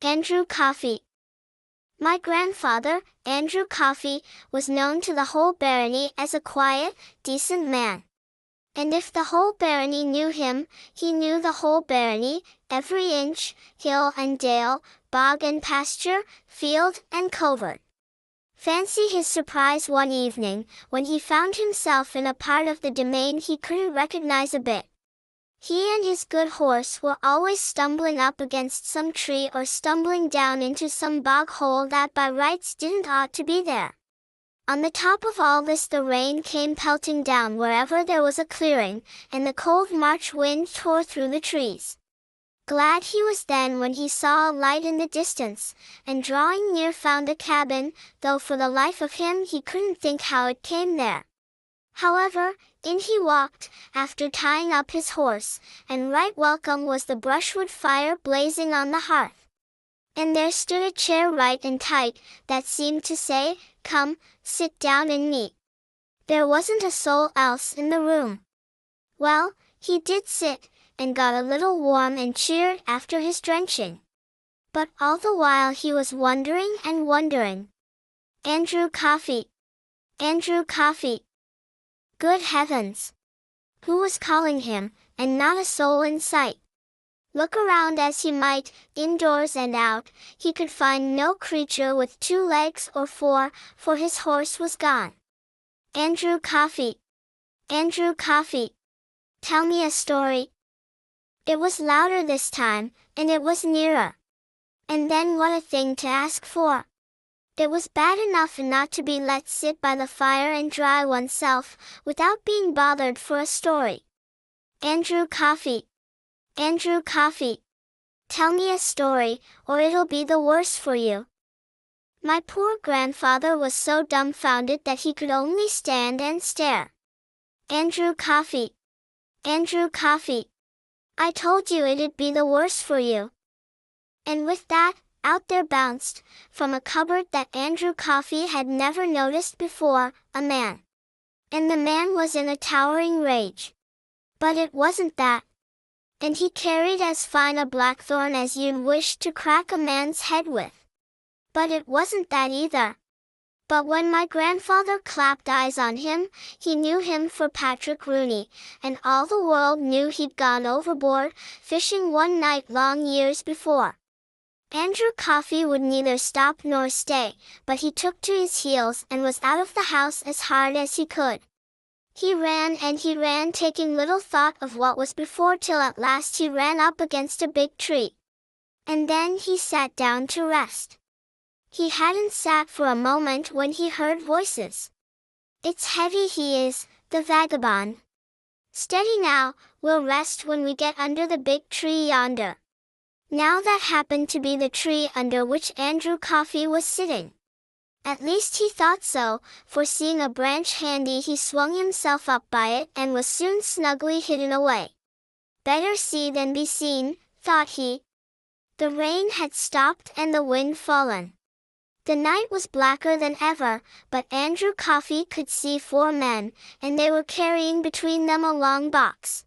Andrew Coffey. My grandfather, Andrew Coffey, was known to the whole barony as a quiet, decent man. And if the whole barony knew him, he knew the whole barony, every inch, hill and dale, bog and pasture, field and covert. Fancy his surprise one evening, when he found himself in a part of the domain he couldn't recognize a bit. He and his good horse were always stumbling up against some tree or stumbling down into some bog hole that by rights didn't ought to be there. On the top of all this the rain came pelting down wherever there was a clearing, and the cold March wind tore through the trees. Glad he was then when he saw a light in the distance, and drawing near found a cabin, though for the life of him he couldn't think how it came there. However, in he walked, after tying up his horse, and right welcome was the brushwood fire blazing on the hearth. And there stood a chair right and tight, that seemed to say, Come, sit down and meet. There wasn't a soul else in the room. Well, he did sit, and got a little warm and cheered after his drenching. But all the while he was wondering and wondering. Andrew Coffey. Andrew Coffey. Good heavens! Who was calling him, and not a soul in sight? Look around as he might, indoors and out, he could find no creature with two legs or four, for his horse was gone. Andrew Coffey. Andrew Coffey. Tell me a story. It was louder this time, and it was nearer. And then what a thing to ask for. It was bad enough not to be let sit by the fire and dry oneself, without being bothered for a story. Andrew Coffey. Andrew Coffey. Tell me a story, or it'll be the worse for you. My poor grandfather was so dumbfounded that he could only stand and stare. Andrew Coffey. Andrew Coffey. I told you it'd be the worse for you. And with that, out there bounced, from a cupboard that Andrew Coffey had never noticed before, a man. And the man was in a towering rage. But it wasn't that, and he carried as fine a blackthorn as you'd wish to crack a man's head with. But it wasn't that either. But when my grandfather clapped eyes on him, he knew him for Patrick Rooney, and all the world knew he'd gone overboard, fishing one night long years before. Andrew Coffey would neither stop nor stay, but he took to his heels and was out of the house as hard as he could. He ran and he ran taking little thought of what was before till at last he ran up against a big tree. And then he sat down to rest. He hadn't sat for a moment when he heard voices. It's heavy he is, the vagabond. Steady now, we'll rest when we get under the big tree yonder. Now that happened to be the tree under which Andrew Coffey was sitting. At least he thought so, for seeing a branch handy he swung himself up by it and was soon snugly hidden away. Better see than be seen, thought he. The rain had stopped and the wind fallen. The night was blacker than ever, but Andrew Coffey could see four men, and they were carrying between them a long box.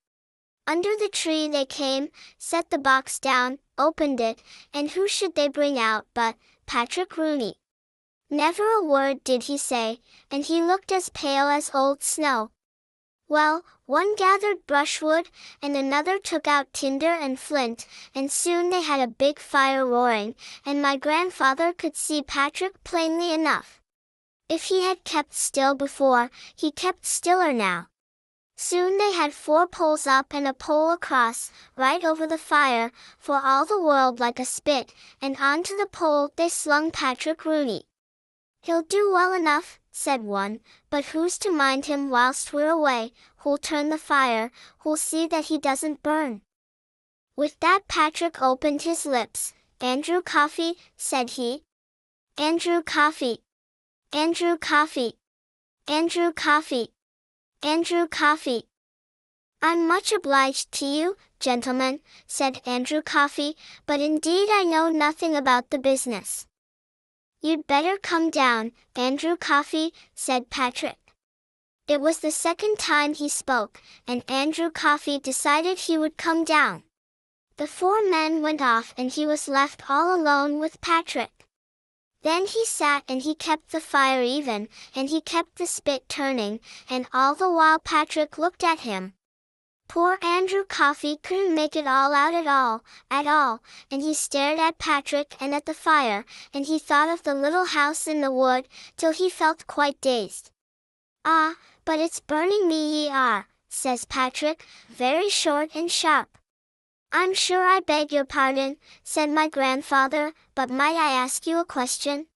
Under the tree they came, set the box down, opened it, and who should they bring out but Patrick Rooney. Never a word did he say, and he looked as pale as old snow. Well, one gathered brushwood, and another took out tinder and flint, and soon they had a big fire roaring, and my grandfather could see Patrick plainly enough. If he had kept still before, he kept stiller now. Soon they had four poles up and a pole across, right over the fire, for all the world like a spit, and onto the pole they slung Patrick Rooney. He'll do well enough, said one, but who's to mind him whilst we're away, who'll turn the fire, who'll see that he doesn't burn? With that Patrick opened his lips. Andrew Coffey, said he. Andrew Coffey. Andrew Coffey. Andrew Coffey. Andrew Coffey. I'm much obliged to you, gentlemen, said Andrew Coffey, but indeed I know nothing about the business. You'd better come down, Andrew Coffey, said Patrick. It was the second time he spoke, and Andrew Coffey decided he would come down. The four men went off and he was left all alone with Patrick. Then he sat and he kept the fire even, and he kept the spit turning, and all the while Patrick looked at him. Poor Andrew Coffey couldn't make it all out at all, at all, and he stared at Patrick and at the fire, and he thought of the little house in the wood, till he felt quite dazed. Ah, but it's burning me ye are, says Patrick, very short and sharp. I'm sure I beg your pardon, said my grandfather, but might I ask you a question?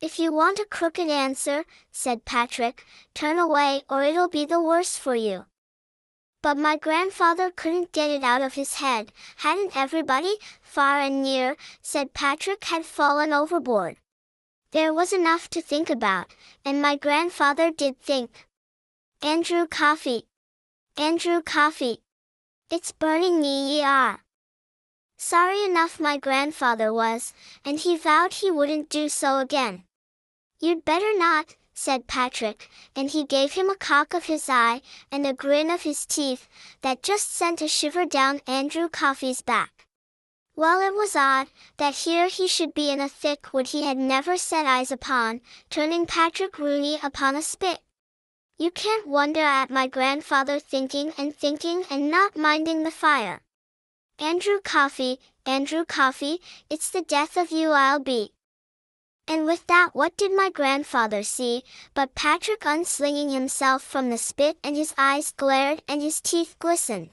If you want a crooked answer, said Patrick, turn away or it'll be the worse for you. But my grandfather couldn't get it out of his head, hadn't everybody, far and near, said Patrick had fallen overboard. There was enough to think about, and my grandfather did think. Andrew Coffey. Andrew Coffey. It's burning me are. Sorry enough my grandfather was, and he vowed he wouldn't do so again. You'd better not, said Patrick, and he gave him a cock of his eye, and a grin of his teeth, that just sent a shiver down Andrew Coffey's back. Well it was odd, that here he should be in a thick wood he had never set eyes upon, turning Patrick Rooney upon a spit. You can't wonder at my grandfather thinking and thinking and not minding the fire. Andrew Coffey, Andrew Coffey, it's the death of you I'll be. And with that what did my grandfather see, but Patrick unslinging himself from the spit and his eyes glared and his teeth glistened.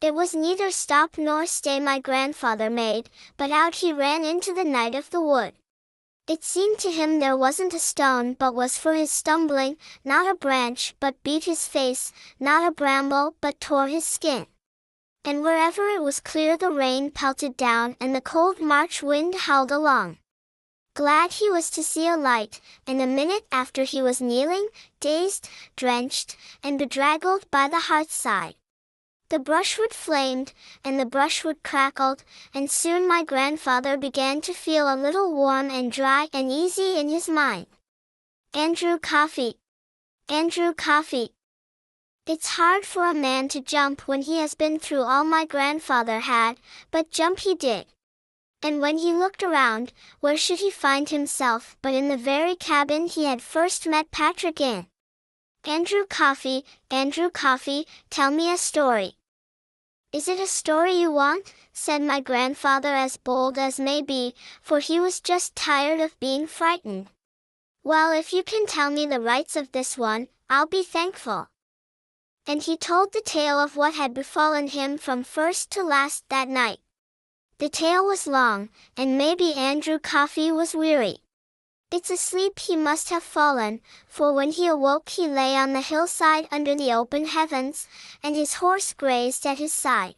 It was neither stop nor stay my grandfather made, but out he ran into the night of the wood. It seemed to him there wasn't a stone but was for his stumbling, not a branch but beat his face, not a bramble but tore his skin. And wherever it was clear the rain pelted down and the cold March wind howled along. Glad he was to see a light, and a minute after he was kneeling, dazed, drenched, and bedraggled by the hearthside. The brushwood flamed, and the brushwood crackled, and soon my grandfather began to feel a little warm and dry and easy in his mind. Andrew Coffey. Andrew Coffey. It's hard for a man to jump when he has been through all my grandfather had, but jump he did. And when he looked around, where should he find himself but in the very cabin he had first met Patrick in? Andrew Coffey, Andrew Coffey, tell me a story. Is it a story you want? said my grandfather as bold as may be, for he was just tired of being frightened. Well, if you can tell me the rights of this one, I'll be thankful. And he told the tale of what had befallen him from first to last that night. The tale was long, and maybe Andrew Coffey was weary. It's asleep he must have fallen, for when he awoke he lay on the hillside under the open heavens, and his horse grazed at his side.